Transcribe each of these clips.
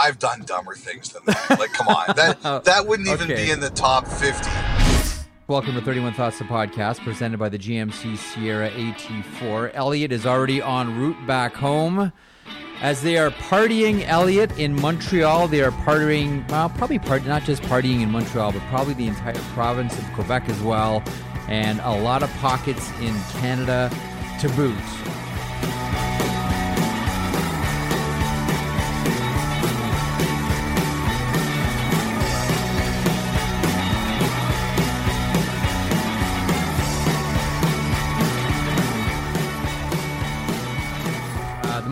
I've done dumber things than that. Like, come on, that oh, that wouldn't even Okay. be in the top fifty. Welcome to 31 Thoughts, the podcast presented by the GMC Sierra AT4. Elliot is already en route back home. As they are partying, Elliot, in Montreal, they are partying, well, probably part, not just partying in Montreal, but probably the entire province of Quebec as well, and a lot of pockets in Canada to boot.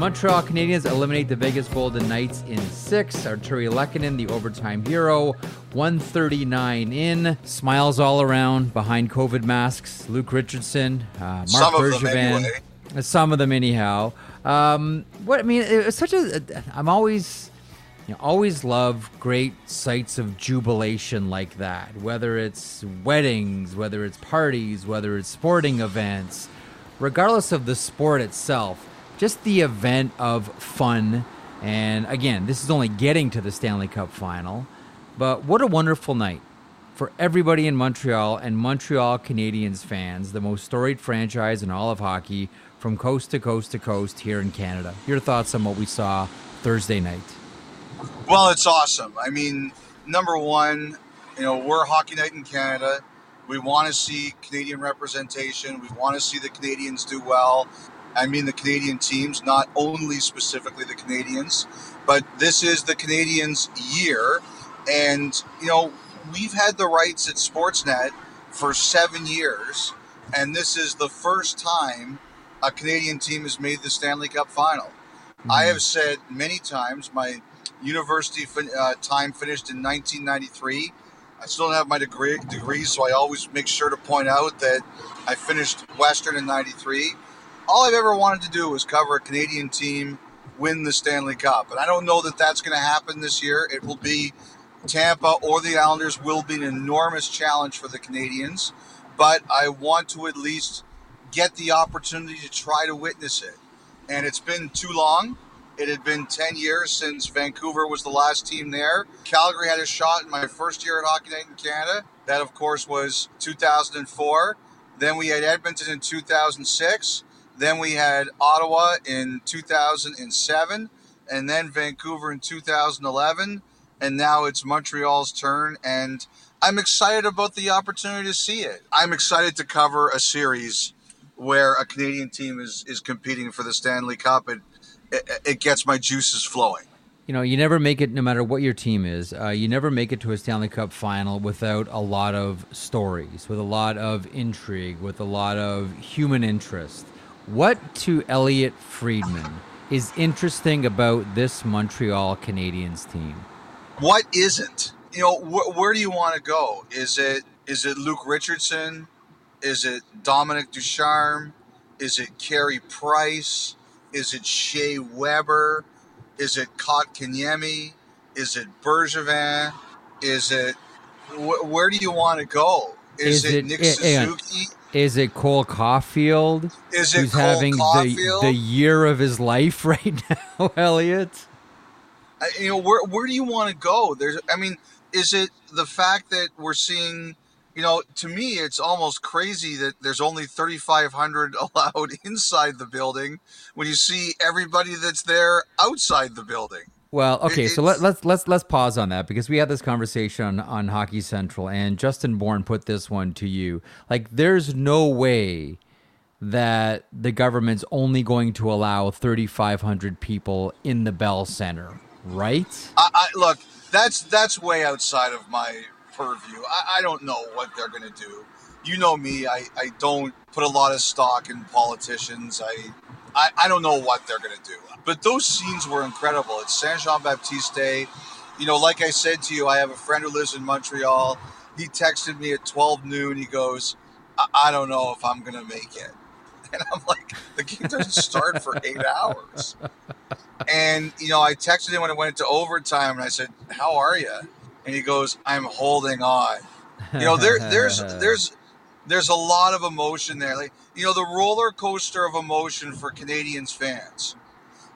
Montreal Canadiens eliminate the Vegas Golden Knights in six. Artturi Lehkonen, the overtime hero, 139 in. Smiles all around behind COVID masks. Luke Richardson, uh, Mark Some of them, Bergevin. anyway. Uh, Some of them, anyhow. Um, what I mean, it's such a. I'm always, you know, always love great sights of jubilation like that. Whether it's weddings, whether it's parties, whether it's sporting events, regardless of the sport itself, just the event of fun. And again, this is only getting to the Stanley Cup final, but what a wonderful night for everybody in Montreal and Montreal Canadiens fans, the most storied franchise in all of hockey, from coast to coast to coast here in Canada. Your thoughts on what we saw Thursday night? Well, it's awesome. I mean, number one, you know, we're Hockey Night in Canada. We want to see Canadian representation. We want to see the Canadiens do well. I mean, the Canadian teams, not only specifically the Canadiens, but this is the Canadiens' year. And, you know, we've had the rights at Sportsnet for seven years, and this is the first time a Canadian team has made the Stanley Cup final. I have said many times my university fin- uh, time finished in 1993. I still don't have my degree, degree, so I always make sure to point out that I finished Western in 93. All I've ever wanted to do was cover a Canadian team win the Stanley Cup. And I don't know that that's going to happen this year. It will be Tampa or the Islanders will be an enormous challenge for the Canadiens, but I want to at least get the opportunity to try to witness it. And it's been too long. It had been 10 years since Vancouver was the last team there. Calgary had a shot in my first year at Hockey Night in Canada. That, of course, was 2004. Then we had Edmonton in 2006. Then we had Ottawa in 2007. And then Vancouver in 2011. And now it's Montreal's turn. And I'm excited about the opportunity to see it. I'm excited to cover a series where a Canadian team is, is competing for the Stanley Cup. It, it, gets my juices flowing. You know, you never make it, no matter what your team is, uh, you never make it to a Stanley Cup final without a lot of stories, with a lot of intrigue, with a lot of human interest. What to Elliot Friedman is interesting about this Montreal Canadiens team? What isn't? You know, wh- where do you want to go? Is it is it Luke Richardson? Is it Dominic Ducharme? Is it Carey Price? Is it Shea Weber? Is it Kotkaniemi? Is it Bergevin? Is it wh- where do you want to go? Is, Is it, it- Nick eh, hang on. Suzuki? Is it Cole Caufield? Is it who's Cole having the, the year of his life right now, Elliot? I- you know where where do you want to go there's i mean is it the fact that we're seeing you know to me it's almost crazy that there's only 3500 allowed inside the building when you see everybody that's there outside the building Well, okay, so let, it's- let's let's let's pause on that because we had this conversation on, on Hockey Central, and Justin Bourne put this one to you. Like, there's no way that the government's only going to allow 3,500 people in the Bell Center, right? I, I look that's that's way outside of my purview i, I don't know what they're going to do you know me I, I don't put a lot of stock in politicians I, I i don't know what they're going to do but those scenes were incredible at saint jean baptiste Day. you know like i said to you i have a friend who lives in montreal he texted me at 12 noon he goes i, I don't know if i'm going to make it and i'm like the game doesn't start for eight hours and you know, I texted him when it went into overtime, and I said, "How are you?" And he goes, "I'm holding on." You know, there, there's, there's, there's a lot of emotion there. Like, you know, the roller coaster of emotion for Canadiens fans.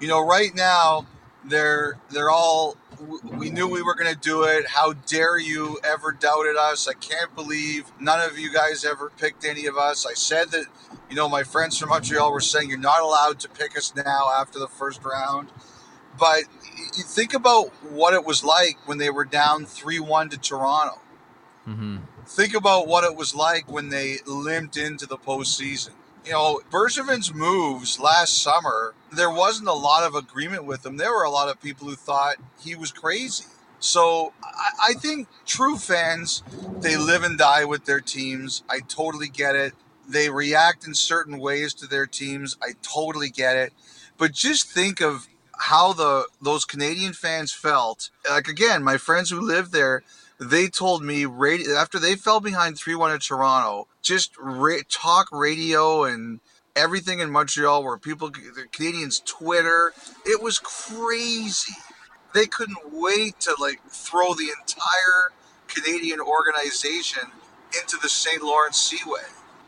You know, right now they're they're all we knew we were going to do it. How dare you ever doubted us? I can't believe none of you guys ever picked any of us. I said that, you know, my friends from Montreal were saying you're not allowed to pick us now after the first round. But think about what it was like when they were down 3 1 to Toronto. Mm-hmm. Think about what it was like when they limped into the postseason. You know, Bergevin's moves last summer, there wasn't a lot of agreement with him. There were a lot of people who thought he was crazy. So I, I think true fans, they live and die with their teams. I totally get it. They react in certain ways to their teams. I totally get it. But just think of how the those Canadian fans felt. Like again, my friends who live there, they told me radio after they fell behind three one at Toronto, just ra- talk radio and everything in Montreal where people the Canadiens Twitter, it was crazy. They couldn't wait to like throw the entire Canadian organization into the St. Lawrence Seaway.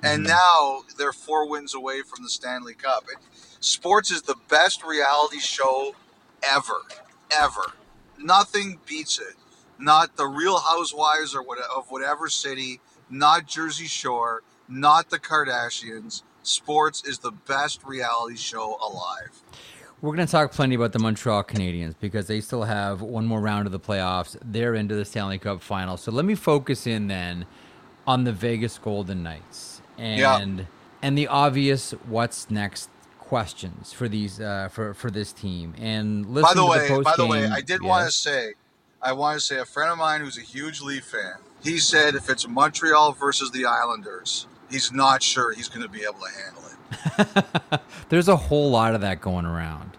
And mm-hmm. now they're four wins away from the Stanley Cup. It, sports is the best reality show ever, ever. Nothing beats it. Not the Real Housewives or what, of whatever city, not Jersey Shore, not the Kardashians. Sports is the best reality show alive. We're going to talk plenty about the Montreal Canadiens because they still have one more round of the playoffs. They're into the Stanley Cup final. So let me focus in then on the Vegas Golden Knights and yeah. and the obvious what's next questions for these uh, for for this team. And listen by the way, the by the way, I did want to say, I want to say a friend of mine who's a huge Leaf fan. He said if it's Montreal versus the Islanders, he's not sure he's going to be able to handle it. There's a whole lot of that going around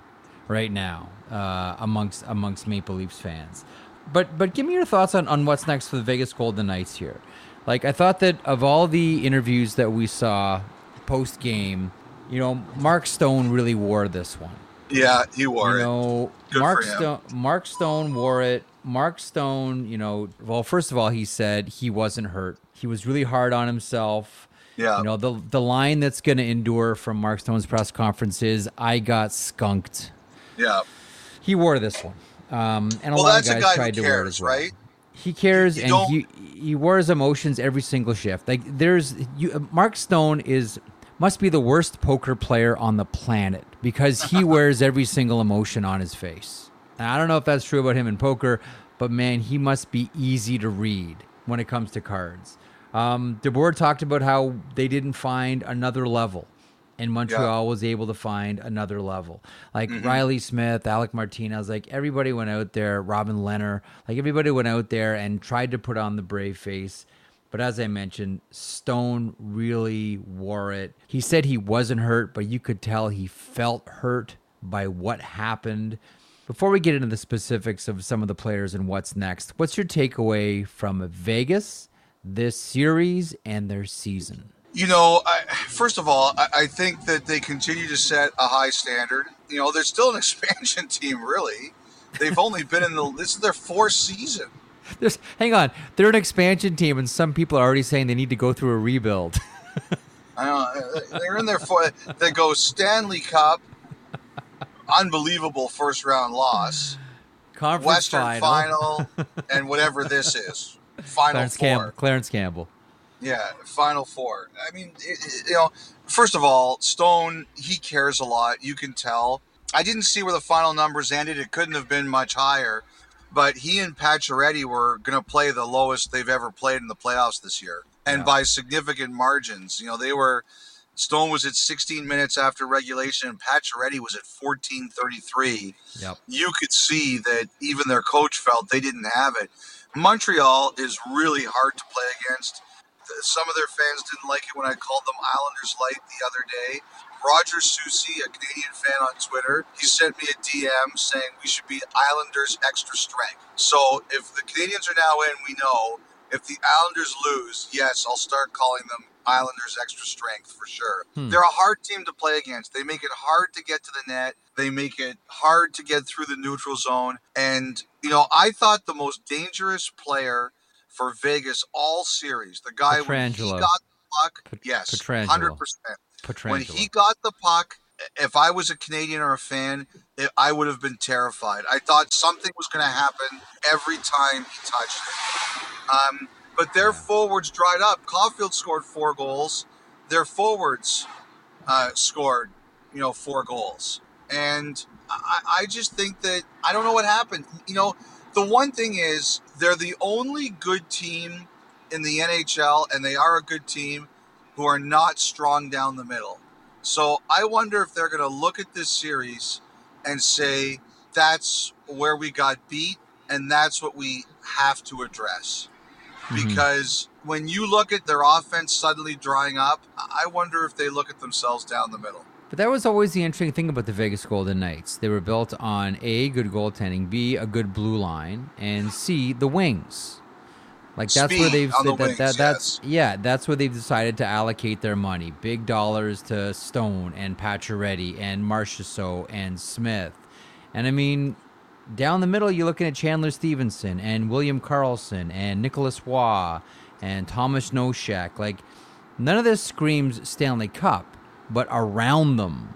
right now uh, amongst amongst Maple Leafs fans. But but give me your thoughts on, on what's next for the Vegas Golden Knights here. Like I thought that of all the interviews that we saw post game, you know, Mark Stone really wore this one. Yeah, he wore you it. Know, Mark Stone. Mark Stone wore it. Mark Stone, you know, well, first of all, he said he wasn't hurt. He was really hard on himself. Yeah. You know, the the line that's going to endure from Mark Stone's press conference is, "I got skunked." Yeah. He wore this one, um, and a well, lot of guys guy tried to cares, wear it as well. Right? He cares, you, you and he he wears emotions every single shift. Like there's you, Mark Stone is must be the worst poker player on the planet because he wears every single emotion on his face. Now, I don't know if that's true about him in poker, but man, he must be easy to read when it comes to cards. Um, DeBoer talked about how they didn't find another level, and Montreal yeah. was able to find another level. Like mm-hmm. Reilly Smith, Alec Martinez, like everybody went out there, Robin Lehner, like everybody went out there and tried to put on the brave face but as I mentioned, Stone really wore it. He said he wasn't hurt, but you could tell he felt hurt by what happened. Before we get into the specifics of some of the players and what's next, what's your takeaway from Vegas, this series, and their season? You know, I, first of all, I, I think that they continue to set a high standard. You know, they're still an expansion team, really. They've only been in the this is their fourth season. There's, hang on, they're an expansion team, and some people are already saying they need to go through a rebuild. I know uh, they're in there for they go Stanley Cup, unbelievable first round loss, Conference Western final, final and whatever this is, final Clarence four. Campbell, Clarence Campbell. Yeah, final four. I mean, it, you know, first of all, Stone he cares a lot. You can tell. I didn't see where the final numbers ended. It couldn't have been much higher but he and Pacioretty were going to play the lowest they've ever played in the playoffs this year, and yeah. by significant margins. You know, they were Stone was at 16 minutes after regulation, and Pacioretty was at 14:33. Yep. You could see that even their coach felt they didn't have it. Montreal is really hard to play against. Some of their fans didn't like it when I called them Islanders light the other day. Roger Susie, a Canadian fan on Twitter, he sent me a DM saying we should be Islanders extra strength. So if the Canadiens are now in, we know. If the Islanders lose, yes, I'll start calling them Islanders extra strength for sure. Hmm. They're a hard team to play against. They make it hard to get to the net. They make it hard to get through the neutral zone. And, you know, I thought the most dangerous player for Vegas all series, the guy when he got the puck, yes, 100%. Pietrangelo. When he got the puck, if I was a Canadian or a fan, it, I would have been terrified. I thought something was going to happen every time he touched it. Um, but their forwards dried up. Caufield scored four goals. Their forwards uh, scored, you know, four goals. And I, I just think that I don't know what happened. You know, the one thing is they're the only good team in the NHL, and they are a good team who are not strong down the middle. So I wonder if they're going to look at this series and say that's where we got beat, and that's what we have to address. Mhm. Because when you look at their offense suddenly drying up, I wonder if they look at themselves down the middle. But that was always the interesting thing about the Vegas Golden Knights. They were built on A, good goaltending, B, a good blue line, and C, the wings. Like that's where they've on the that, wings, that- that's yeah, that's where they've decided to allocate their money. Big dollars to Stone and Pacioretty and Marchessault and Smith. And I mean, down the middle, you're looking at Chandler Stephenson and William Karlsson and Nicholas Waugh and Tomas Nosek. Like, none of this screams Stanley Cup, but around them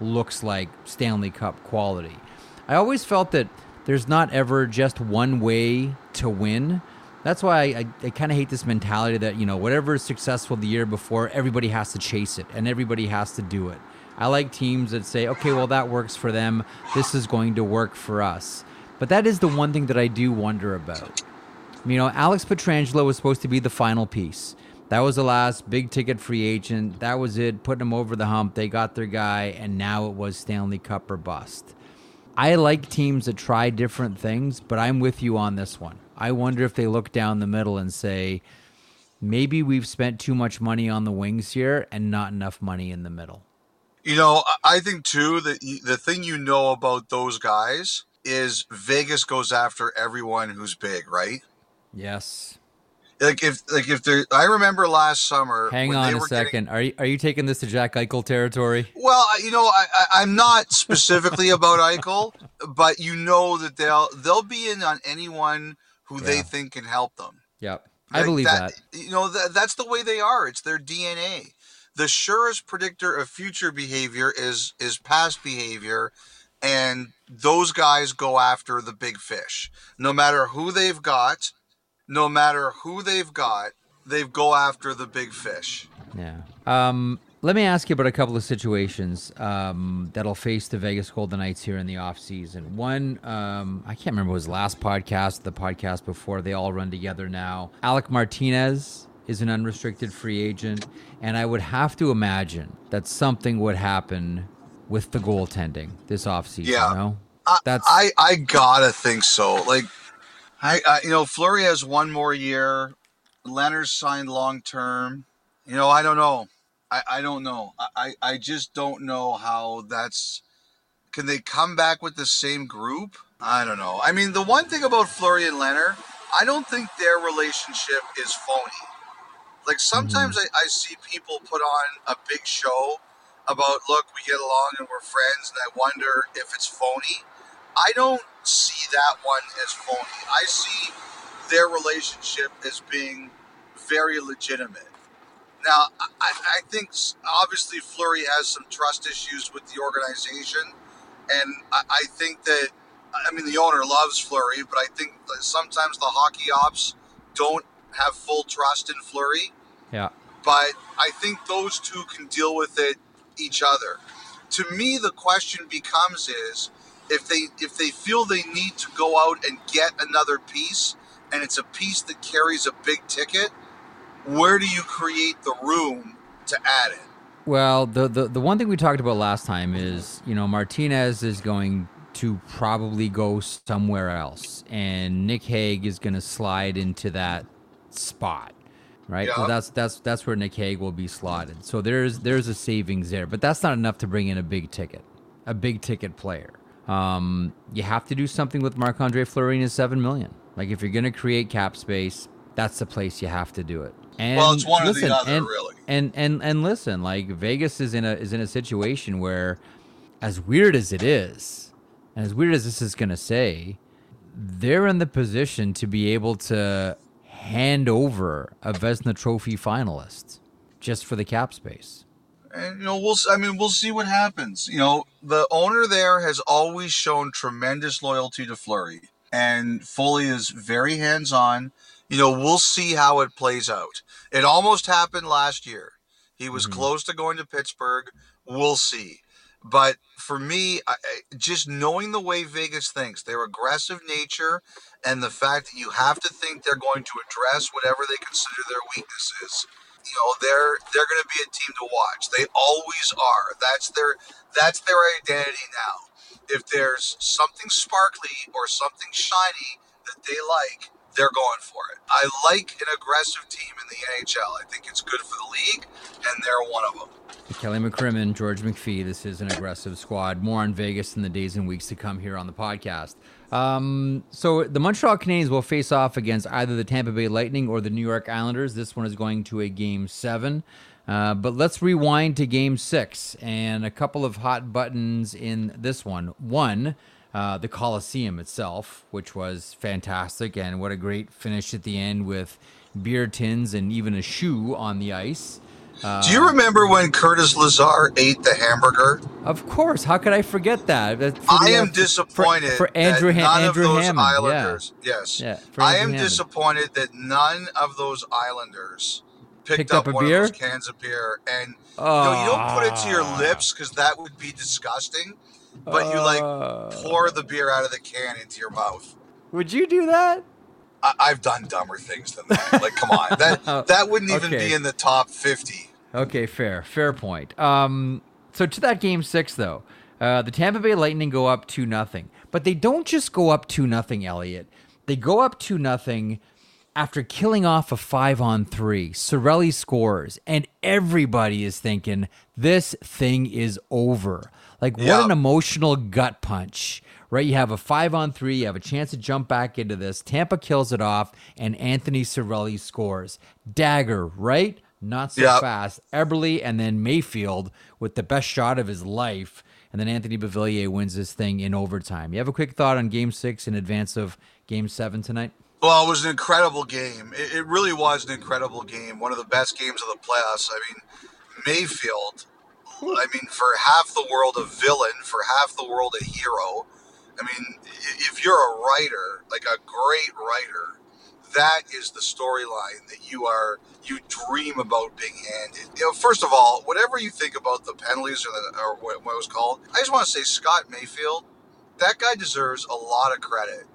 looks like Stanley Cup quality. I always felt that there's not ever just one way to win. That's why I, I, I kind of hate this mentality that, you know, whatever is successful the year before, everybody has to chase it and everybody has to do it. I like teams that say, okay, well, that works for them. This is going to work for us. But that is the one thing that I do wonder about. You know, Alex Pietrangelo was supposed to be the final piece. That was the last big ticket free agent. That was it, putting them over the hump. They got their guy, and now it was Stanley Cup or bust. I like teams that try different things, but I'm with you on this one. I wonder if they look down the middle and say, maybe we've spent too much money on the wings here and not enough money in the middle. You know, I- I think too that the thing you know about those guys is Vegas goes after everyone who's big, right? Yes. Like if like if they I remember last summer. Hang on a were getting- second. Are you are you taking this to Jack Eichel territory? Well, you know, I, I, I'm not specifically about Eichel, but you know that they'll they'll be in on anyone who they think can help them. Yep. I Like, believe that. You know, that, that's the way they are. It's their DNA. The surest predictor of future behavior is is past behavior, and those guys go after the big fish. No matter who they've got, no matter who they've got, they go after the big fish. Yeah. Um, let me ask you about a couple of situations um, that'll face the Vegas Golden Knights here in the offseason. One, um, I can't remember, was last podcast, the podcast before. They all run together now. Alec Martinez is an unrestricted free agent, and I would have to imagine that something would happen with the goaltending this offseason. Yeah. No? I, That's- I I gotta think so. Like, I, I you know Fleury has one more year. Lehner's signed long term. You know, I don't know. I, I don't know. I, I I just don't know how that's. Can they come back with the same group? I don't know. I mean, the one thing about Fleury and Lehner, I don't think their relationship is phony. Like sometimes mm-hmm. I, I see people put on a big show about look, we get along and we're friends, and I wonder if it's phony. I don't see that one as phony. I see their relationship as being very legitimate. Now, I, I think obviously Fleury has some trust issues with the organization, and I, I think that I mean the owner loves Fleury, but I think sometimes the hockey ops don't have full trust in Fleury Yeah. but I think those two can deal with it each other. To me, the question becomes is if they if they feel they need to go out and get another piece, and it's a piece that carries a big ticket, where do you create the room to add it? Well, the, the the one thing we talked about last time is, you know, Martinez is going to probably go somewhere else, and Nick Hague is going to slide into that spot, right? Yeah. So that's that's that's where Nick Hague will be slotted. So there's there's a savings there, but that's not enough to bring in a big ticket, a big ticket player. Um, you have to do something with Marc Andre Fleury and seven million. Like if you're going to create cap space, that's the place you have to do it. And Well, it's one or the listen, other, and- really. and and and listen, like Vegas is in a is in a situation where, as weird as it is, and as weird as this is gonna say, they're in the position to be able to hand over a Vezina Trophy finalist just for the cap space. And you know, we'll. I mean, we'll see what happens. You know, the owner there has always shown tremendous loyalty to Fleury, and Foley is very hands-on. You know, we'll see how it plays out. It almost happened last year. He was Mhm. close to going to Pittsburgh. We'll see. But for me, I- just knowing the way Vegas thinks, their aggressive nature, and the fact that you have to think they're going to address whatever they consider their weaknesses, you know, they're they're going to be a team to watch. They always are. That's their that's their identity now. If there's something sparkly or something shiny that they like, they're going for it. I like an aggressive team in the NHL. I think it's good for the league, and they're one of them. Kelly McCrimmon, George McPhee. This is an aggressive squad. More on Vegas in the days and weeks to come here on the podcast. Um, so the Montreal Canadiens will face off against either the Tampa Bay Lightning or the New York Islanders. This one is going to a game seven. Uh, but let's rewind to game six and a couple of hot buttons in this one. One, uh, the Coliseum itself, which was fantastic, and what a great finish at the end with beer tins and even a shoe on the ice. Do you remember when Curtis Lazar ate the hamburger? Of course. How could I forget that? For I the- am for- disappointed for, Andrew, that Ha- none Andrew of those Hammond. Islanders. Yes, Yeah, I am Hammond. disappointed that none of those Islanders picked, Picked up, up a one beer? of those cans of beer, and you, know, you don't put it to your Ah. lips because that would be disgusting. But you like Uh, pour the beer out of the can into your mouth. Would you do that? I, I've done dumber things than that. Like, come on, that that wouldn't even Okay. be in the top fifty. Okay, fair, fair point. Um, so to that game six though, uh, the Tampa Bay Lightning go up two nothing, but they don't just go up two nothing, Elliot. They go up two nothing after killing off a five on three. Cirelli scores, and everybody is thinking this thing is over. Like what Yeah. an emotional gut punch. Right, you have a five on three. You have a chance to jump back into this. Tampa kills it off, and Anthony Cirelli scores. Dagger, right? Not so Yep. fast. Eberle and then Mayfield with the best shot of his life. And then Anthony Beauvillier wins this thing in overtime. You have a quick thought on game six in advance of game seven tonight? Well, it was an incredible game. It, it really was an incredible game. One of the best games of the playoffs. I mean, Mayfield. I mean, for half the world a villain, for half the world a hero. I mean, if you're a writer, like a great writer, that is the storyline that you are you dream about being handed. You know, first of all, whatever you think about the penalties or the or what, what it was called, I just want to say Scott Mayfield, that guy deserves a lot of credit.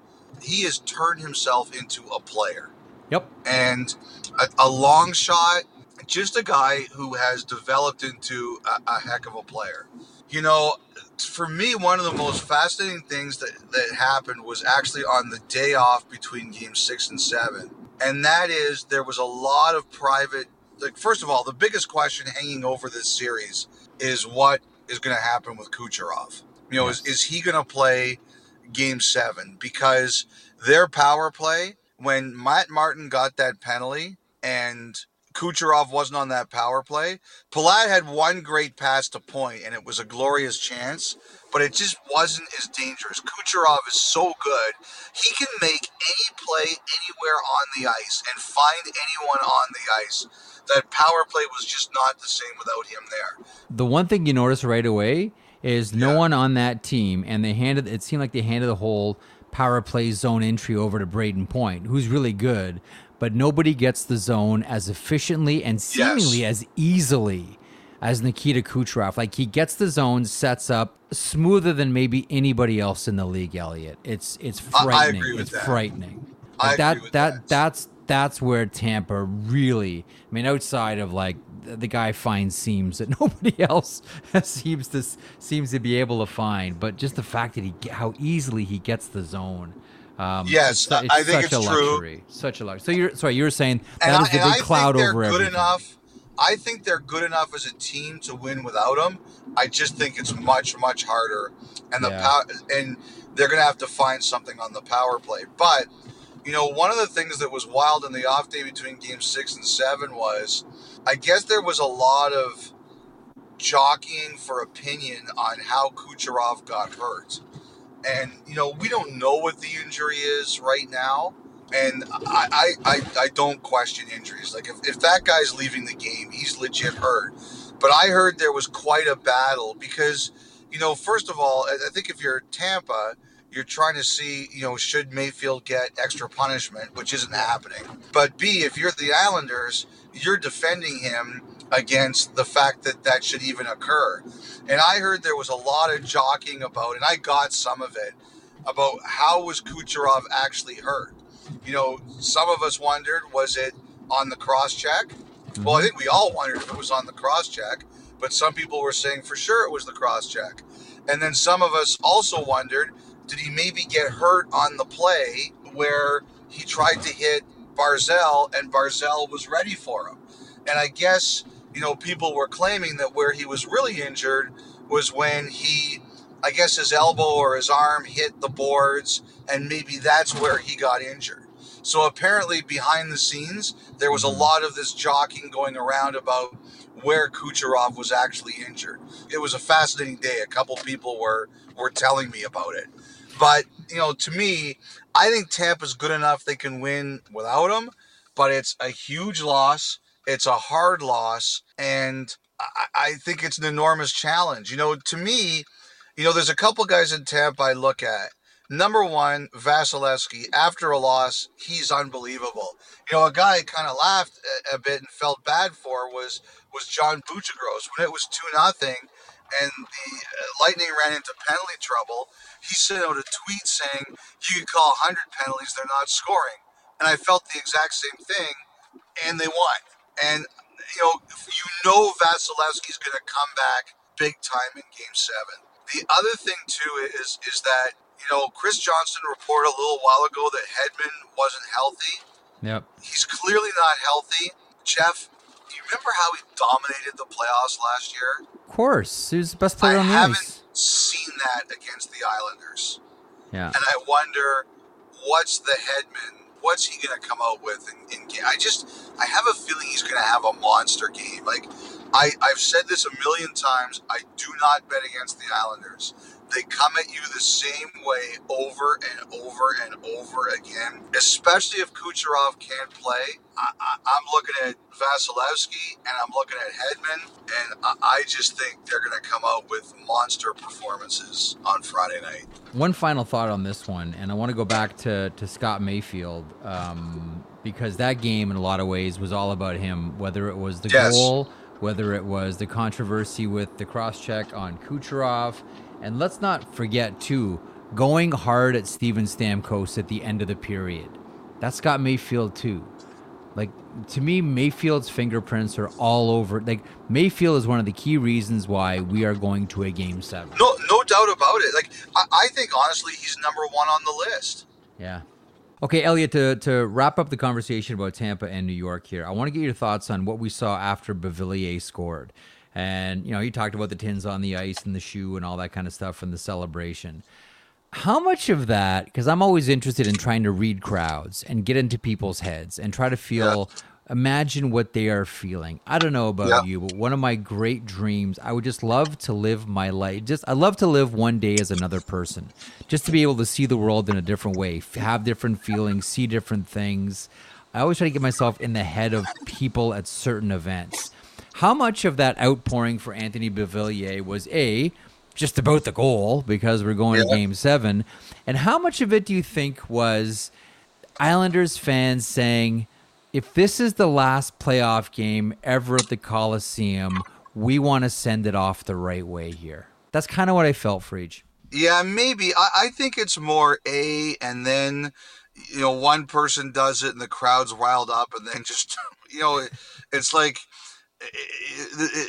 He has turned himself into a player Yep. and a, a long shot, just a guy who has developed into a, a heck of a player. You know, for me, one of the most fascinating things that, that happened was actually on the day off between game six and seven. And that is, there was a lot of private, like, first of all, the biggest question hanging over this series is what is going to happen with Kucherov. You know, is, is he going to play game seven? Because their power play, when Matt Martin got that penalty and Kucherov wasn't on that power play, Palat had one great pass to point, and it was a glorious chance, but it just wasn't as dangerous. Kucherov is so good; he can make any play anywhere on the ice and find anyone on the ice. That power play was just not the same without him there. The one thing you notice right away is no Yeah. one on that team, and they handed it seemed like they handed the whole power play zone entry over to Brayden Point, who's really good, but nobody gets the zone as efficiently and seemingly as easily as Nikita Kucherov. Like he gets the zone, sets up smoother than maybe anybody else in the league. Elliot, it's it's frightening. agree with it's that. frightening. I Like that that that. that's that's where Tampa really. I mean, outside of like the the guy finds seams that nobody else seems to seems to be able to find, but just the fact that he how easily he gets the zone. Um, Yes, it's, su- I- I think such a it's true. luxury, such a luxury. So you're sorry, you were saying And that I, is the and big I cloud think they're over good everything. enough. I think they're good enough as a team to win without him. I just think it's much much harder, and the Yeah. power and they're gonna have to find something on the power play. But you know, one of the things that was wild in the off day between game six and seven was, I guess there was a lot of jockeying for opinion on how Kucherov got hurt. And, you know, we don't know what the injury is right now. And I, I, I, I don't question injuries. Like, if, if that guy's leaving the game, he's legit hurt. But I heard there was quite a battle because, you know, first of all, I think if you're Tampa, you're trying to see, you know, should Mayfield get extra punishment, which isn't happening. But B, if you're the Islanders, you're defending him against the fact that that should even occur. And I heard there was a lot of jockeying about, and I got some of it, about how was Kucherov actually hurt. You know, some of us wondered, was it on the cross check? Mm-hmm. Well, I think we all wondered if it was on the cross check, but some people were saying for sure it was the cross check. And then some of us also wondered, did he maybe get hurt on the play where he tried to hit Barzal and Barzal was ready for him? And I guess you know, people were claiming that where he was really injured was when he, I guess his elbow or his arm hit the boards, and maybe that's where he got injured. So apparently, behind the scenes, there was a mm-hmm. lot of this jockeying going around about where Kucherov was actually injured. It was a fascinating day. A couple people were were telling me about it. But, you know, to me, I think Tampa's good enough they can win without him, but it's a huge loss it's a hard loss, and I, I think it's an enormous challenge. You know, to me, you know, there's a couple guys in Tampa I look at. Number one, Vasilevskiy. After a loss, he's unbelievable. You know, a guy I kind of laughed a, a, bit and felt bad for was was John Buccigross when it was two nothing, and the uh, Lightning ran into penalty trouble. He sent out a tweet saying, "You could call 100 penalties, they're not scoring," and I felt the exact same thing, and they won. And you know, you know Vasilevskiy's going to come back big time in Game Seven. The other thing too is is that you know Chris Johnston reported a little while ago that Hedman wasn't healthy. Yep. He's clearly not healthy. Jeff, do you remember how he dominated the playoffs last year? Of course, he was the best player I on the ice. I haven't seen that against the Islanders. Yeah. And I wonder what's the Hedman what's he going to come out with in, in game? I just, I have a feeling he's going to have a monster game. Like, I, I've said this a million times. I do not bet against the Islanders. They come at you the same way over and over and over again, especially if Kucherov can't play. I, am looking at Vasilevskiy and I'm looking at Hedman, and I, I just think they're going to come out with monster performances on Friday night. One final thought on this one, and I want to go back to, to Scott Mayfield um, because that game, in a lot of ways, was all about him, whether it was the yes. goal, whether it was the controversy with the cross check on Kucherov and let's not forget, too, going hard at Steven Stamkos at the end of the period. That's got Mayfield, too. Like, to me, Mayfield's fingerprints are all over. Like, Mayfield is one of the key reasons why we are going to a game seven. No, no doubt about it. Like, I, I think, honestly, he's number one on the list. Yeah. Okay, Elliot, to, to wrap up the conversation about Tampa and New York here, I want to get your thoughts on what we saw after Beauvillier scored. And, you know, he talked about the tins on the ice and the shoe and all that kind of stuff and the celebration. How much of that, because I'm always interested in trying to read crowds and get into people's heads and try to feel, yeah. imagine what they are feeling. I don't know about yeah. you, but one of my great dreams, I would just love to live my life. Just, I love to live one day as another person, just to be able to see the world in a different way, have different feelings, see different things. I always try to get myself in the head of people at certain events. How much of that outpouring for Anthony Beauvillier was A, just about the goal because we're going yeah. to game seven? And how much of it do you think was Islanders fans saying, if this is the last playoff game ever at the Coliseum, we want to send it off the right way here? That's kind of what I felt for each. Yeah, maybe. I, I think it's more A, and then you know one person does it and the crowd's riled up and then just you know it, it's like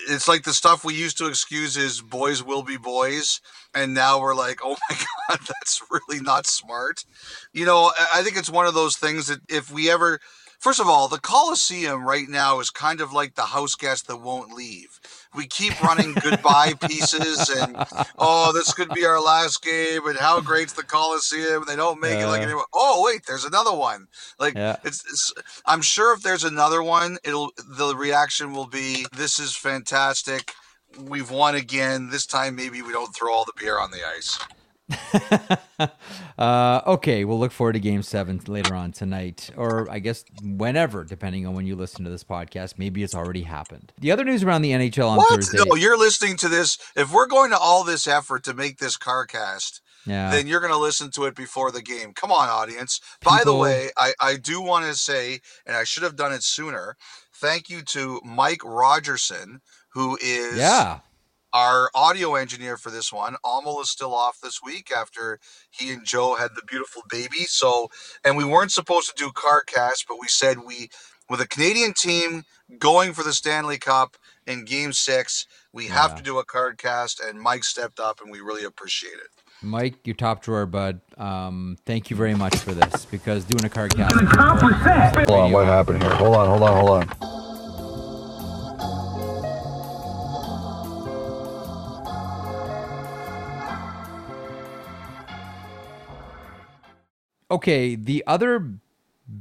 it's like the stuff we used to excuse is boys will be boys and now we're like oh my god that's really not smart. You know i think it's one of those things that if we ever first of all the coliseum right now is kind of like the house guest that won't leave we keep running goodbye pieces and oh this could be our last game and how great's the coliseum they don't make it like anyone oh wait there's another one. Like yeah. it's, it's i'm sure if there's another one it'll the reaction will be this is fantastic. We've won again. This time maybe we don't throw all the beer on the ice uh, okay, we'll look forward to Game Seven later on tonight, or I guess whenever, depending on when you listen to this podcast. Maybe it's already happened. The other news around the NHL on what? Thursday. No, you're listening to this. If we're going to all this effort to make this car cast, yeah. then you're going to listen to it before the game. Come on, audience. By the way, I, I do want to say, and I should have done it sooner. Thank you to Mike Rogerson, who is yeah. Our audio engineer for this one. Almal is still off this week after he and Joe had the beautiful baby. So, and we weren't supposed to do CarCast, but we said we, with a Canadian team going for the Stanley Cup in Game Six, we have to do a CardCast, and Mike stepped up, and we really appreciate it. Mike, your top drawer, bud. Um, thank you very much for this because doing a card cast. Hold on, what happened here? Hold on, hold on, hold on. Okay, the other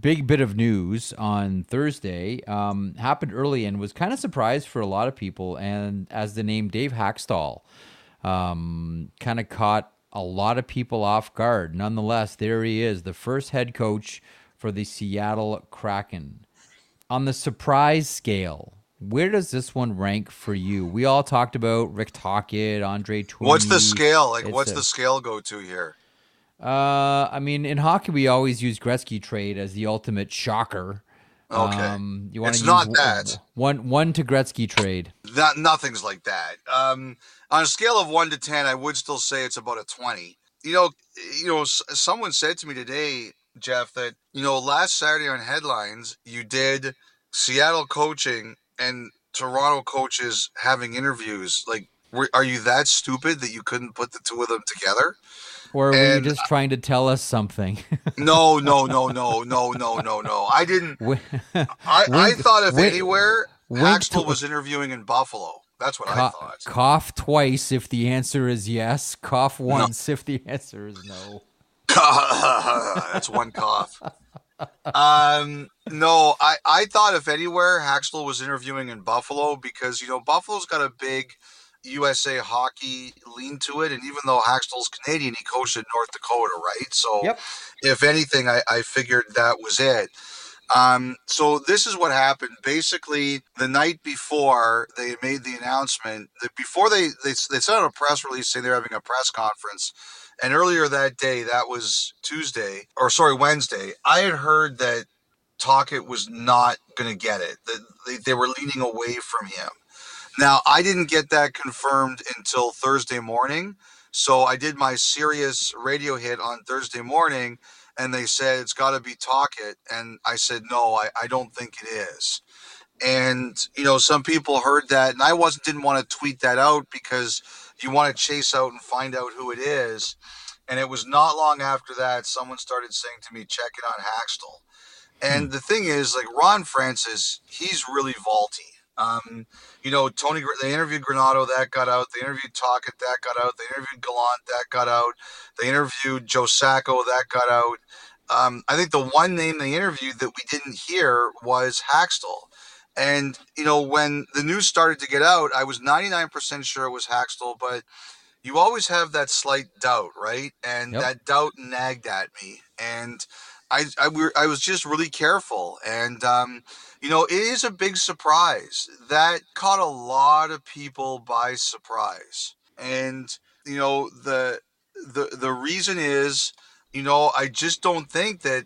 big bit of news on Thursday um, happened early and was kind of surprised for a lot of people. And as the name Dave Hakstol um, kind of caught a lot of people off guard. Nonetheless, there he is, the first head coach for the Seattle Kraken. On the surprise scale, where does this one rank for you? We all talked about Rick Tocchet, Andre Tourigny. What's the scale? Like, It's what's a- the scale go to here? Uh, I mean, in hockey, we always use Gretzky trade as the ultimate shocker. Okay. Um, you It's use not w- that. One one to Gretzky trade. Not, nothing's like that. Um, on a scale of one to ten, I would still say it's about a twenty. You know, you know, s- someone said to me today, Jeff, that you know, last Saturday on headlines, you did Seattle coaching and Toronto coaches having interviews. Like, were, are you that stupid that you couldn't put the two of them together? Or were And- you just trying to tell us something? No, no, no, no, no, no, no, no. I didn't. I, I thought if anywhere, Axel was interviewing in Buffalo. That's what I thought. cough twice if the answer is yes. Cough once if the answer is no. That's one cough. Um, no, I, I thought if anywhere, Hakstol was interviewing in Buffalo because, you know, Buffalo's got a big USA hockey lean to it. And even though Hakstol's Canadian, he coached in North Dakota, right? So Yep. if anything, I, I figured that was it. Um, so this is what happened. Basically, the night before they made the announcement, that before they, they they sent out a press release saying they're having a press conference, and earlier that day, that was Tuesday or sorry Wednesday, I had heard that Tocchet was not going to get it. That they, they were leaning away from him. Now I didn't get that confirmed until Thursday morning. So I did my Sirius radio hit on Thursday morning, and they said it's got to be Tocchet, and I said no, I, I don't think it is. And you know, some people heard that, and I wasn't didn't want to tweet that out because you want to chase out and find out who it is. And it was not long after that someone started saying to me, "Check it on Hakstol." And hmm. the thing is, like Ron Francis, he's really vaulty. Um, you know, Tony, they interviewed Granato, that got out. They interviewed Tocchet, that got out. They interviewed Gallant, that got out. They interviewed Joe Sacco, that got out. Um, I think the one name they interviewed that we didn't hear was Hakstol. And, you know, when the news started to get out, I was 99% sure it was Hakstol, but you always have that slight doubt, right? And Yep. that doubt nagged at me. And I, I, I was just really careful. And, um, you know, it is a big surprise. That caught a lot of people by surprise. And, you know, the the the reason is, you know, I just don't think that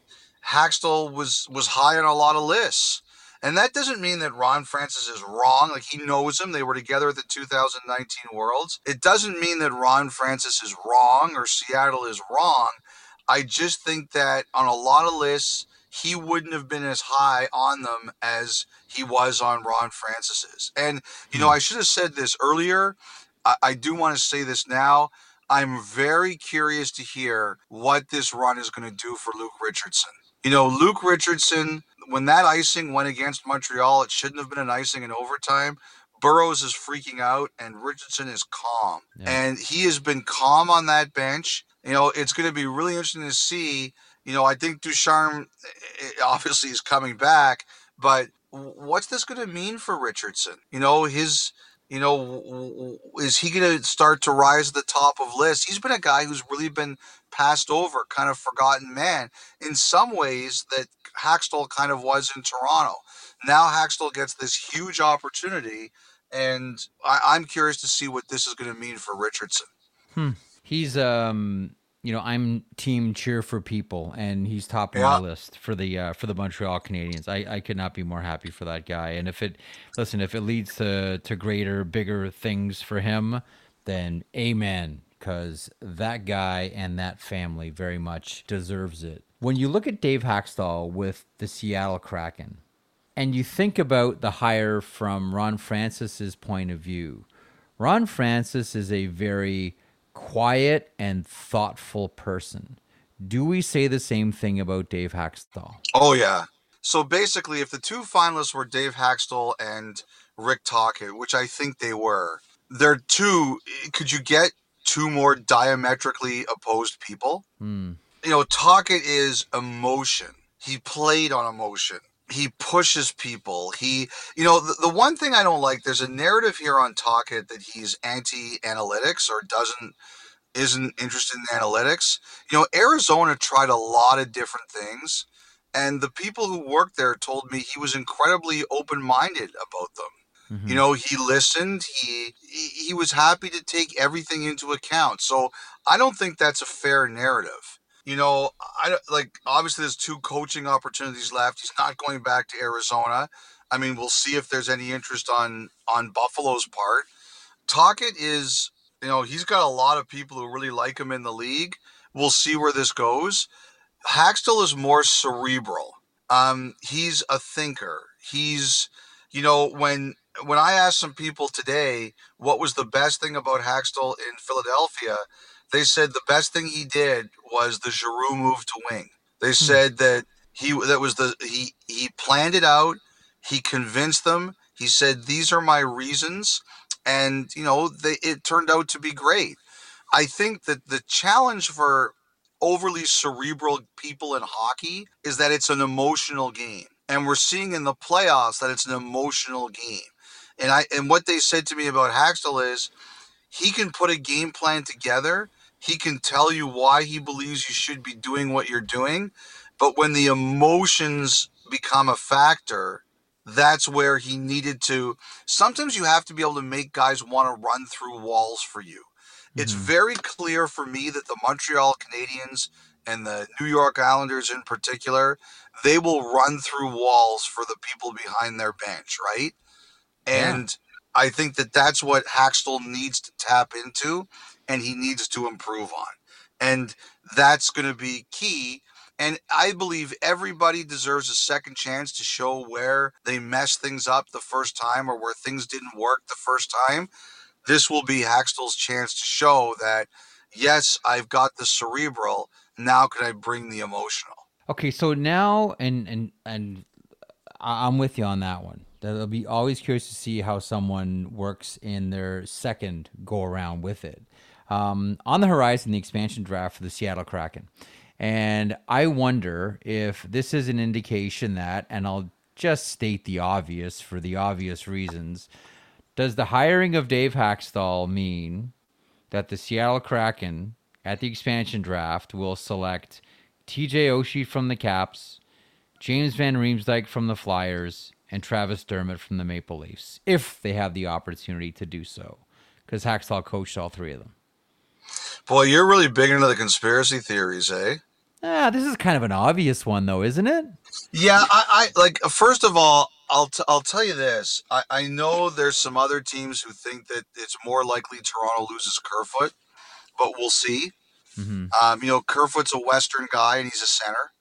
Hakstol was was high on a lot of lists. And that doesn't mean that Ron Francis is wrong. Like he knows him. They were together at the 2019 Worlds. It doesn't mean that Ron Francis is wrong or Seattle is wrong. I just think that on a lot of lists, he wouldn't have been as high on them as he was on Ron Francis's. And, you know, hmm. I should have said this earlier. I, I do want to say this now. I'm very curious to hear what this run is going to do for Luke Richardson. You know, Luke Richardson, when that icing went against Montreal, it shouldn't have been an icing in overtime. Burrows is freaking out and Richardson is calm. Yeah. And he has been calm on that bench. You know, it's going to be really interesting to see. You know, I think Ducharme eh, obviously is coming back, but what's this going to mean for Richardson? You know, his You know, is he going to start to rise to the top of lists? He's been a guy who's really been passed over, kind of forgotten man in some ways that Hakstol kind of was in Toronto. Now Hakstol gets this huge opportunity, and I, am curious to see what this is going to mean for Richardson. Hmm. He's um you know, I'm team cheer for people, and he's top of yeah. my list for the uh, for the Montreal Canadiens. I, I could not be more happy for that guy. And if it listen, if it leads to to greater, bigger things for him, then amen. Because that guy and that family very much deserves it. When you look at Dave Hakstol with the Seattle Kraken, and you think about the hire from Ron Francis's point of view, Ron Francis is a very quiet and thoughtful person. Do we say the same thing about Dave Hakstol? Oh yeah. So basically, if the two finalists were Dave Hakstol and Rick Tocchet, which I think they were, they're two. Could you get two more diametrically opposed people? Hmm. You know, Tocchet is emotion. He played on emotion he pushes people. He, you know, the, the one thing I don't like, there's a narrative here on Tocchet that he's anti-analytics or doesn't isn't interested in analytics. You know, Arizona tried a lot of different things, and the people who worked there told me he was incredibly open-minded about them. Mm-hmm. You know, he listened. He, he he was happy to take everything into account. So I don't think that's a fair narrative you know, I like obviously there's two coaching opportunities left. He's not going back to Arizona. I mean, we'll see if there's any interest on on Buffalo's part. Tocchet is, you know, he's got a lot of people who really like him in the league. We'll see where this goes. Hakstol is more cerebral. Um, he's a thinker. He's, you know, when when I asked some people today what was the best thing about Hakstol in Philadelphia, they said the best thing he did was the Giroux move to wing. They hmm. said that he that was the he he planned it out. He convinced them. He said these are my reasons, and you know they it turned out to be great. I think that the challenge for overly cerebral people in hockey is that it's an emotional game, and we're seeing in the playoffs that it's an emotional game. And I and what they said to me about Hakstol is he can put a game plan together he can tell you why he believes you should be doing what you're doing. But when the emotions become a factor, that's where he needed to. Sometimes you have to be able to make guys want to run through walls for you. Mm-hmm. It's very clear for me that the Montreal Canadiens and the New York Islanders in particular, they will run through walls for the people behind their bench, right? And yeah. I think that that's what Hakstol needs to tap into and he needs to improve on. And that's going to be key. And I believe everybody deserves a second chance to show where they messed things up the first time or where things didn't work the first time. This will be Hakstol's chance to show that, yes, I've got the cerebral. Now can I bring the emotional? Okay, so now, and and and I'm with you on that one. That'll be always curious to see how someone works in their second go around with it um, on the horizon, the expansion draft for the Seattle Kraken. And I wonder if this is an indication that, and I'll just state the obvious for the obvious reasons. Does the hiring of Dave Hakstol mean that the Seattle Kraken at the expansion draft will select TJ Oshie from the Caps, James Van Riemsdyk from the Flyers, and Travis Dermott from the Maple Leafs, if they have the opportunity to do so? Because Hakstol coached all three of them. Boy, you're really big into the conspiracy theories, eh? Ah, this is kind of an obvious one, though, isn't it? Yeah, I, I like. First of all, I'll t- I'll tell you this. I, I know there's some other teams who think that it's more likely Toronto loses Kerfoot, but we'll see. Mm-hmm. Um, you know, Kerfoot's a Western guy and he's a center.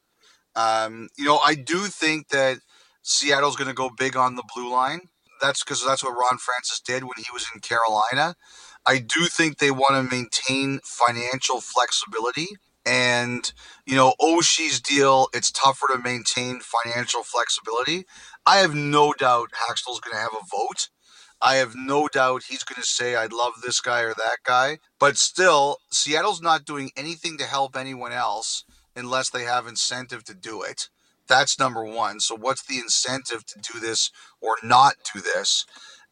Um, you know, I do think that Seattle's going to go big on the blue line. That's because that's what Ron Francis did when he was in Carolina. I do think they want to maintain financial flexibility. And, you know, Oshie's deal, it's tougher to maintain financial flexibility. I have no doubt Hakstol's going to have a vote. I have no doubt he's going to say, I'd love this guy or that guy. But still, Seattle's not doing anything to help anyone else unless they have incentive to do it. That's number one. So, what's the incentive to do this or not do this?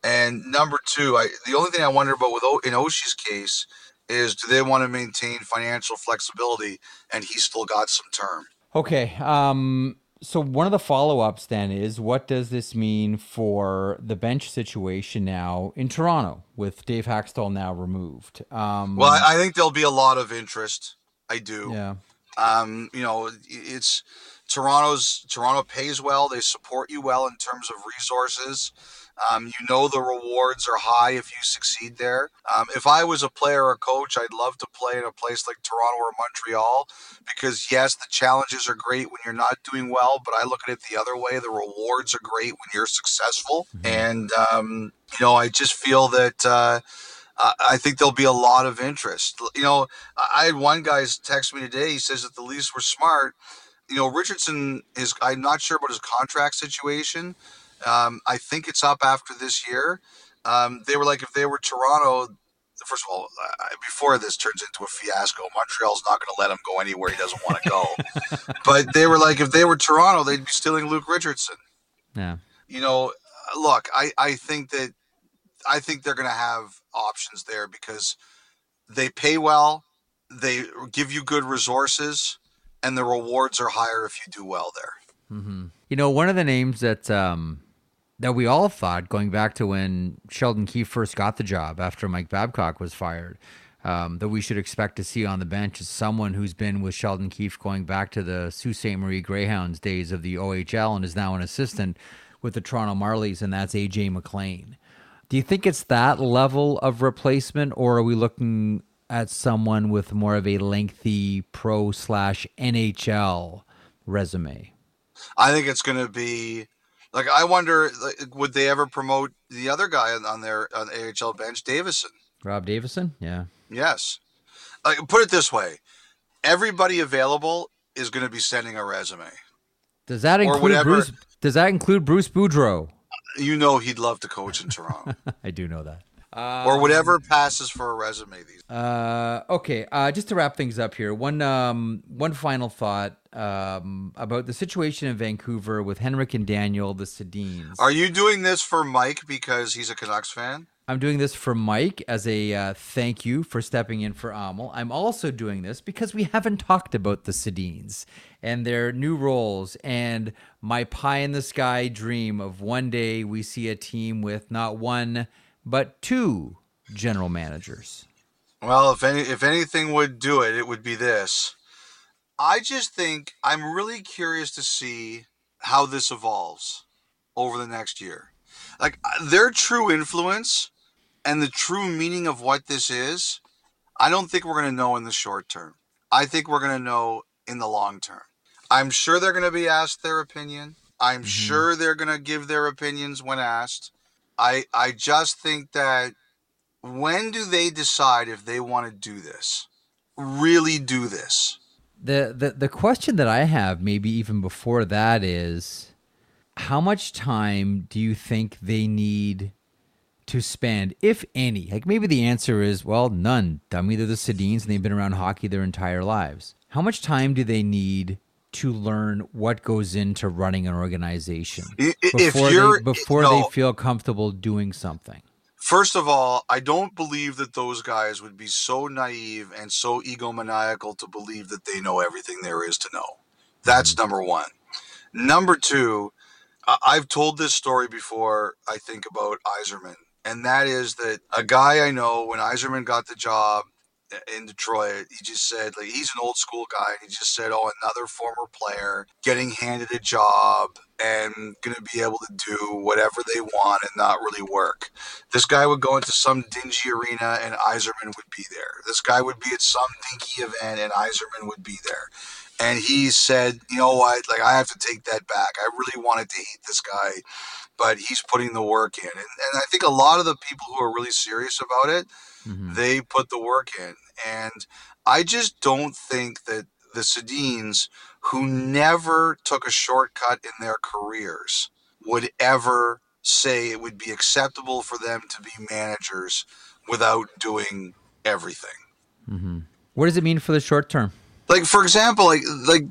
And number two, I the only thing I wonder about with o, in Oshie's case is do they want to maintain financial flexibility and he's still got some term. Okay. Um, so one of the follow-ups then is what does this mean for the bench situation now in Toronto with Dave Hakstol now removed? Um, well, I, I think there'll be a lot of interest. I do. Yeah. Um, you know, it's Toronto's Toronto pays well. They support you well in terms of resources. Um, you know the rewards are high if you succeed there. Um, if I was a player or a coach, I'd love to play in a place like Toronto or Montreal because, yes, the challenges are great when you're not doing well, but I look at it the other way. The rewards are great when you're successful. Mm-hmm. And, um, you know, I just feel that. Uh, I think there'll be a lot of interest. You know, I had one guy text me today. He says that the Leafs were smart. You know, Richardson is. I'm not sure about his contract situation, um, I think it's up after this year. Um, they were like, if they were Toronto, first of all, uh, before this turns into a fiasco, Montreal's not going to let him go anywhere he doesn't want to go. but they were like, if they were Toronto, they'd be stealing Luke Richardson. Yeah. You know, look, I, I think that I think they're going to have options there because they pay well, they give you good resources, and the rewards are higher if you do well there. Mm-hmm. You know, one of the names that um, that we all thought going back to when Sheldon Keefe first got the job after Mike Babcock was fired. Um, that we should expect to see on the bench is someone who's been with Sheldon Keefe going back to the Sault Ste. Marie Greyhounds days of the OHL and is now an assistant with the Toronto Marlies, and that's AJ MacLean. Do you think it's that level of replacement, or are we looking at someone with more of a lengthy pro slash NHL resume? I think it's going to be like I wonder, would they ever promote the other guy on their on the AHL bench, Davison? Rob Davison, yeah. Yes. Like, put it this way: everybody available is going to be sending a resume. Does that include Bruce? Does that include Bruce Boudreau? You know he'd love to coach in Toronto. I do know that. Um, or whatever passes for a resume these. Uh, okay, uh, just to wrap things up here, one um, one final thought um, about the situation in Vancouver with Henrik and Daniel, the Sedins. Are you doing this for Mike because he's a Canucks fan? I'm doing this for Mike as a uh, thank you for stepping in for Amal. I'm also doing this because we haven't talked about the Sedins and their new roles and my pie in the sky dream of one day we see a team with not one but two general managers. Well, if any if anything would do it, it would be this. I just think I'm really curious to see how this evolves over the next year. Like uh, their true influence and the true meaning of what this is, I don't think we're going to know in the short term. I think we're going to know in the long term. I'm sure they're going to be asked their opinion. I'm mm-hmm. sure they're going to give their opinions when asked. I I just think that when do they decide if they want to do this? Really do this? The the the question that I have maybe even before that is how much time do you think they need to spend, if any? Like maybe the answer is, well, none. I mean, they're the Sedins and they've been around hockey their entire lives. How much time do they need to learn what goes into running an organization before they before no, they feel comfortable doing something. First of all, I don't believe that those guys would be so naive and so egomaniacal to believe that they know everything there is to know. That's number one. Number two, I've told this story before, I think, about Yzerman. And that is that a guy I know, when Yzerman got the job, in Detroit. He just said like he's an old school guy. He just said, "Oh, another former player getting handed a job and going to be able to do whatever they want and not really work." This guy would go into some dingy arena and Yzerman would be there. This guy would be at some dinky event and Yzerman would be there. And he said, "You know what? Like I have to take that back. I really wanted to hate this guy." But he's putting the work in. And, and I think a lot of the people who are really serious about it, Mm-hmm. They put the work in. And I just don't think that the Sedins, who never took a shortcut in their careers, would ever say it would be acceptable for them to be managers without doing everything. Mm-hmm. What does it mean for the short term? Like, for example, like like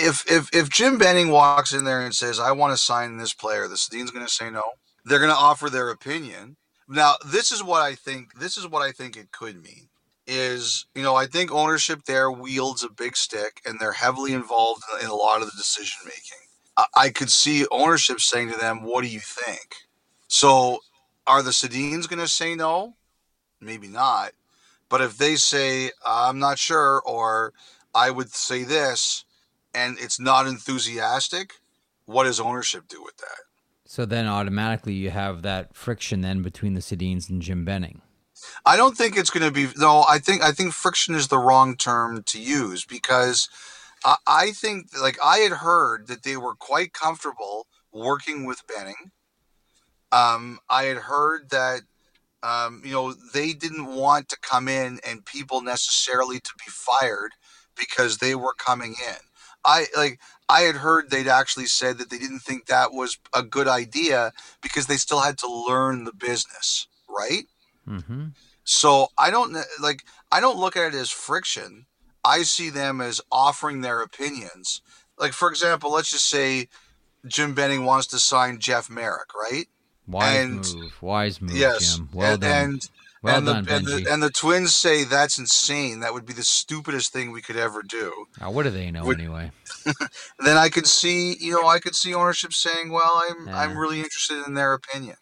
if if if Jim Benning walks in there and says, "I want to sign this player," the Sedin's going to say no. they're going to offer their opinion. Now, this is what I think. This is what I think it could mean. Is you know I think ownership there wields a big stick, and they're heavily involved in a lot of the decision making. I, could see ownership saying to them, "What do you think?" So, are the Sedins going to say no? Maybe not. But if they say, "I'm not sure," or "I would say this," and it's not enthusiastic, what does ownership do with that? So then automatically you have that friction then between the Sedins and Jim Benning. I don't think it's going to be. No, I think I think friction is the wrong term to use because I, I think like I had heard that they were quite comfortable working with Benning. Um, I had heard that um, you know they didn't want to come in and people necessarily to be fired because they were coming in. I like I had heard they'd actually said that they didn't think that was a good idea because they still had to learn the business, right? Mm-hmm. So I don't like I don't look at it as friction. I see them as offering their opinions. Like for example, let's just say Jim Benning wants to sign Jeff Marek, right? Wise And- move. Wise move, yes. Jim. Well and, done. And well and, done, the, and, the, and the twins say that's insane. That would be the stupidest thing we could ever do. Oh, what do they know Would- anyway? Then I could see, you know, I could see ownership saying, "Well, I'm Yeah. I'm really interested in their opinion."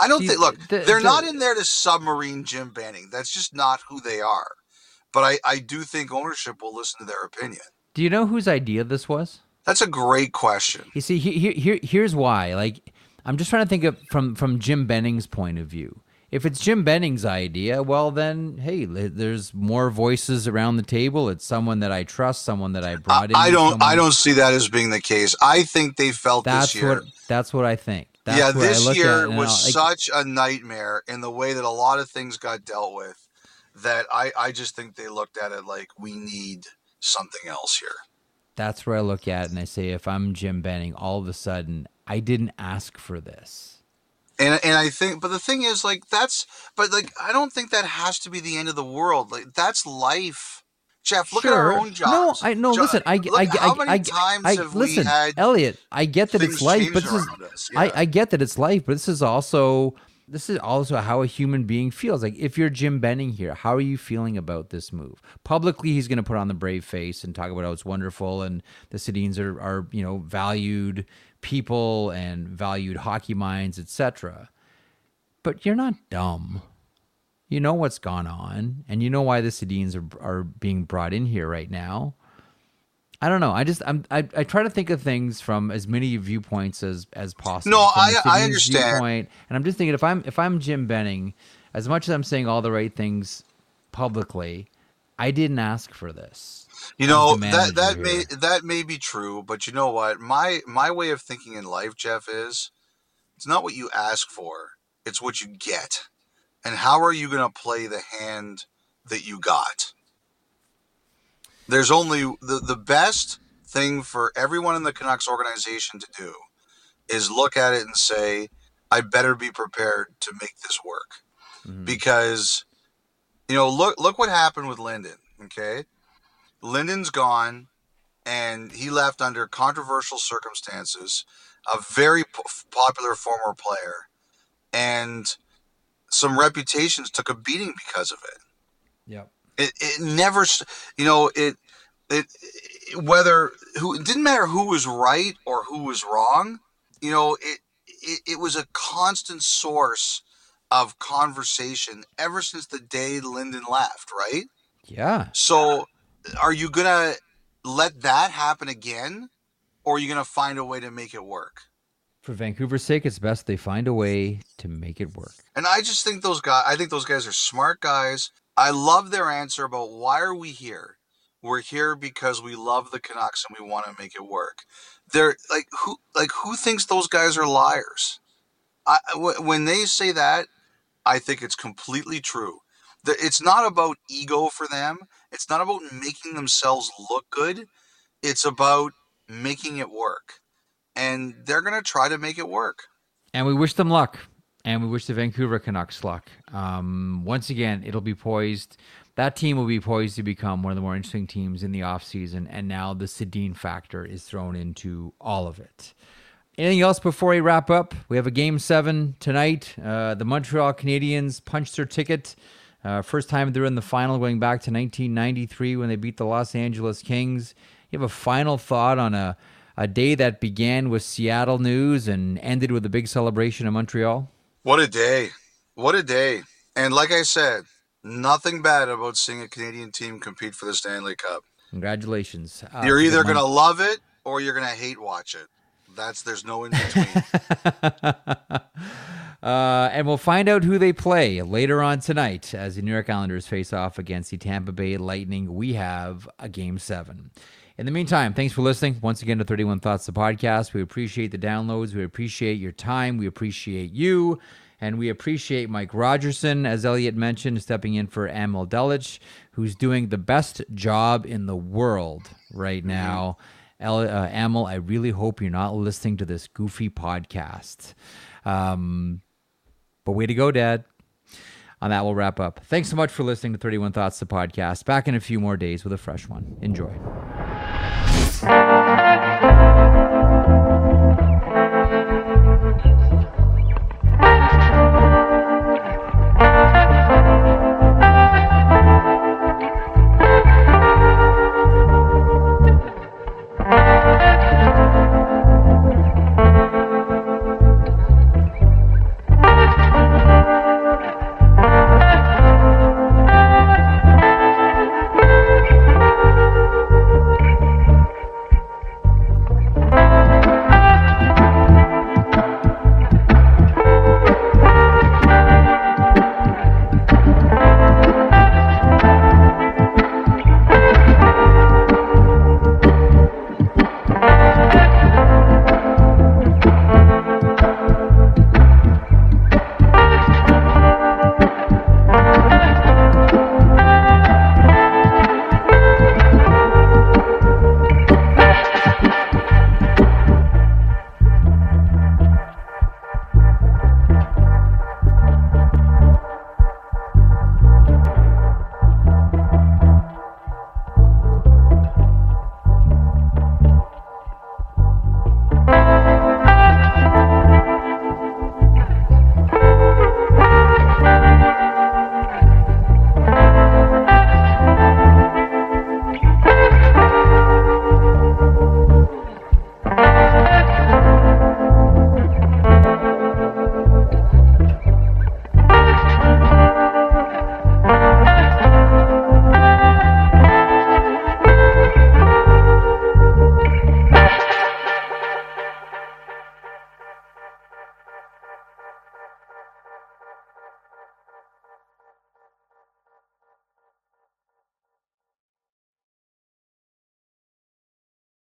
I don't think. Look, the- they're the- not in there to submarine Jim Benning. That's just not who they are. But I I do think ownership will listen to their opinion. Do you know whose idea this was? That's a great question. You see, he- here, here, here's why. Like, I'm just trying to think of from from Jim Benning's point of view. If it's Jim Benning's idea, well, then hey, there's more voices around the table. It's someone that I trust, someone that I brought in. I don't I don't see that as being the case. I think they felt That's this year. what that's what I think. That's yeah, this year was like, such a nightmare in the way that a lot of things got dealt with that I, I just think they looked at it like we need something else here. that's where I look at it and I say, if I'm Jim Benning, all of a sudden I didn't ask for this. And and I think but the thing is like that's but like I don't think that has to be the end of the world. Like that's life. Jeff, look at our own jobs. No, I no. Jo- listen, I, look, I, how I, many I, times I, have listen, we had Elliot. I get that it's life, but this is, us? I, Yeah. I get that it's life, but this is also this is also how a human being feels. Like if you're Jim Benning here, how are you feeling about this move? Publicly, he's going to put on the brave face and talk about how it's wonderful and the Sedins are are you know valued people and valued hockey minds, etc. But you're not dumb. You know what's gone on, and you know why the Sedins are are being brought in here right now. I don't know. I just I'm, I I try to think of things from as many viewpoints as as possible. No, I- I understand. Viewpoint, and I'm just thinking if I'm if I'm Jim Benning, as much as I'm saying all the right things publicly, I didn't ask for this. You know that that manager may here. that may be true, but you know what? My my way of thinking in life, Jeff, is it's not what you ask for; it's what you get. And how are you going to play the hand that you got? There's only the the best thing for everyone in the Canucks organization to do is look at it and say, "I better be prepared to make this work," Mhm. because you know look look what happened with Linden. Okay, Linden's gone, and he left under controversial circumstances. A very po- popular former player, and some reputations took a beating because of it. Yep. It, it never, you know, it, it, it- whether who it didn't matter who was right or who was wrong. You know, it, it, it was a constant source of conversation ever since the day Linden left, right? Yeah. So, are you gonna let that happen again, or are you gonna find a way to make it work? For Vancouver's sake, it's best they find a way to make it work. And I just think those guys, I think those guys are smart guys. I love their answer about why are we here? We're here because we love the Canucks and we want to make it work. They're like who, like who thinks those guys are liars? I, when they say that, I think it's completely true. It's not about ego for them. It's not about making themselves look good. It's about making it work, and they're gonna try to make it work. And we wish them luck. And we wish the Vancouver Canucks luck. Um, once again, it'll be poised. That team will be poised to become one of the more interesting teams in the offseason. And now the Sedin factor is thrown into all of it. Anything else before we wrap up? We have a game seven tonight. Uh, the Montreal Canadiens punched their ticket. Uh, first time they're in the final going back to 1993 when they beat the Los Angeles Kings. You have a final thought on a, a day that began with Seattle news and ended with a big celebration in Montreal? What a day. What a day. And like I said, nothing bad about seeing a Canadian team compete for the Stanley Cup. Congratulations. Uh, you're either going to love it or you're going to hate watch it. That's there's no in between. uh, and we'll find out who they play later on tonight as the New York Islanders face off against the Tampa Bay Lightning. We have a game seven. In the meantime, thanks for listening once again to 31 Thoughts, the podcast. We appreciate the downloads. We appreciate your time. We appreciate you. And we appreciate Mike Rogerson, as Elliot mentioned, stepping in for Amel Delich, who's doing the best job in the world right mm-hmm. now. El, uh, Amel, I really hope you're not listening to this goofy podcast. Um, but way to go, Dad. On that, we'll wrap up. Thanks so much for listening to 31 Thoughts, the podcast. Back in a few more days with a fresh one. Enjoy.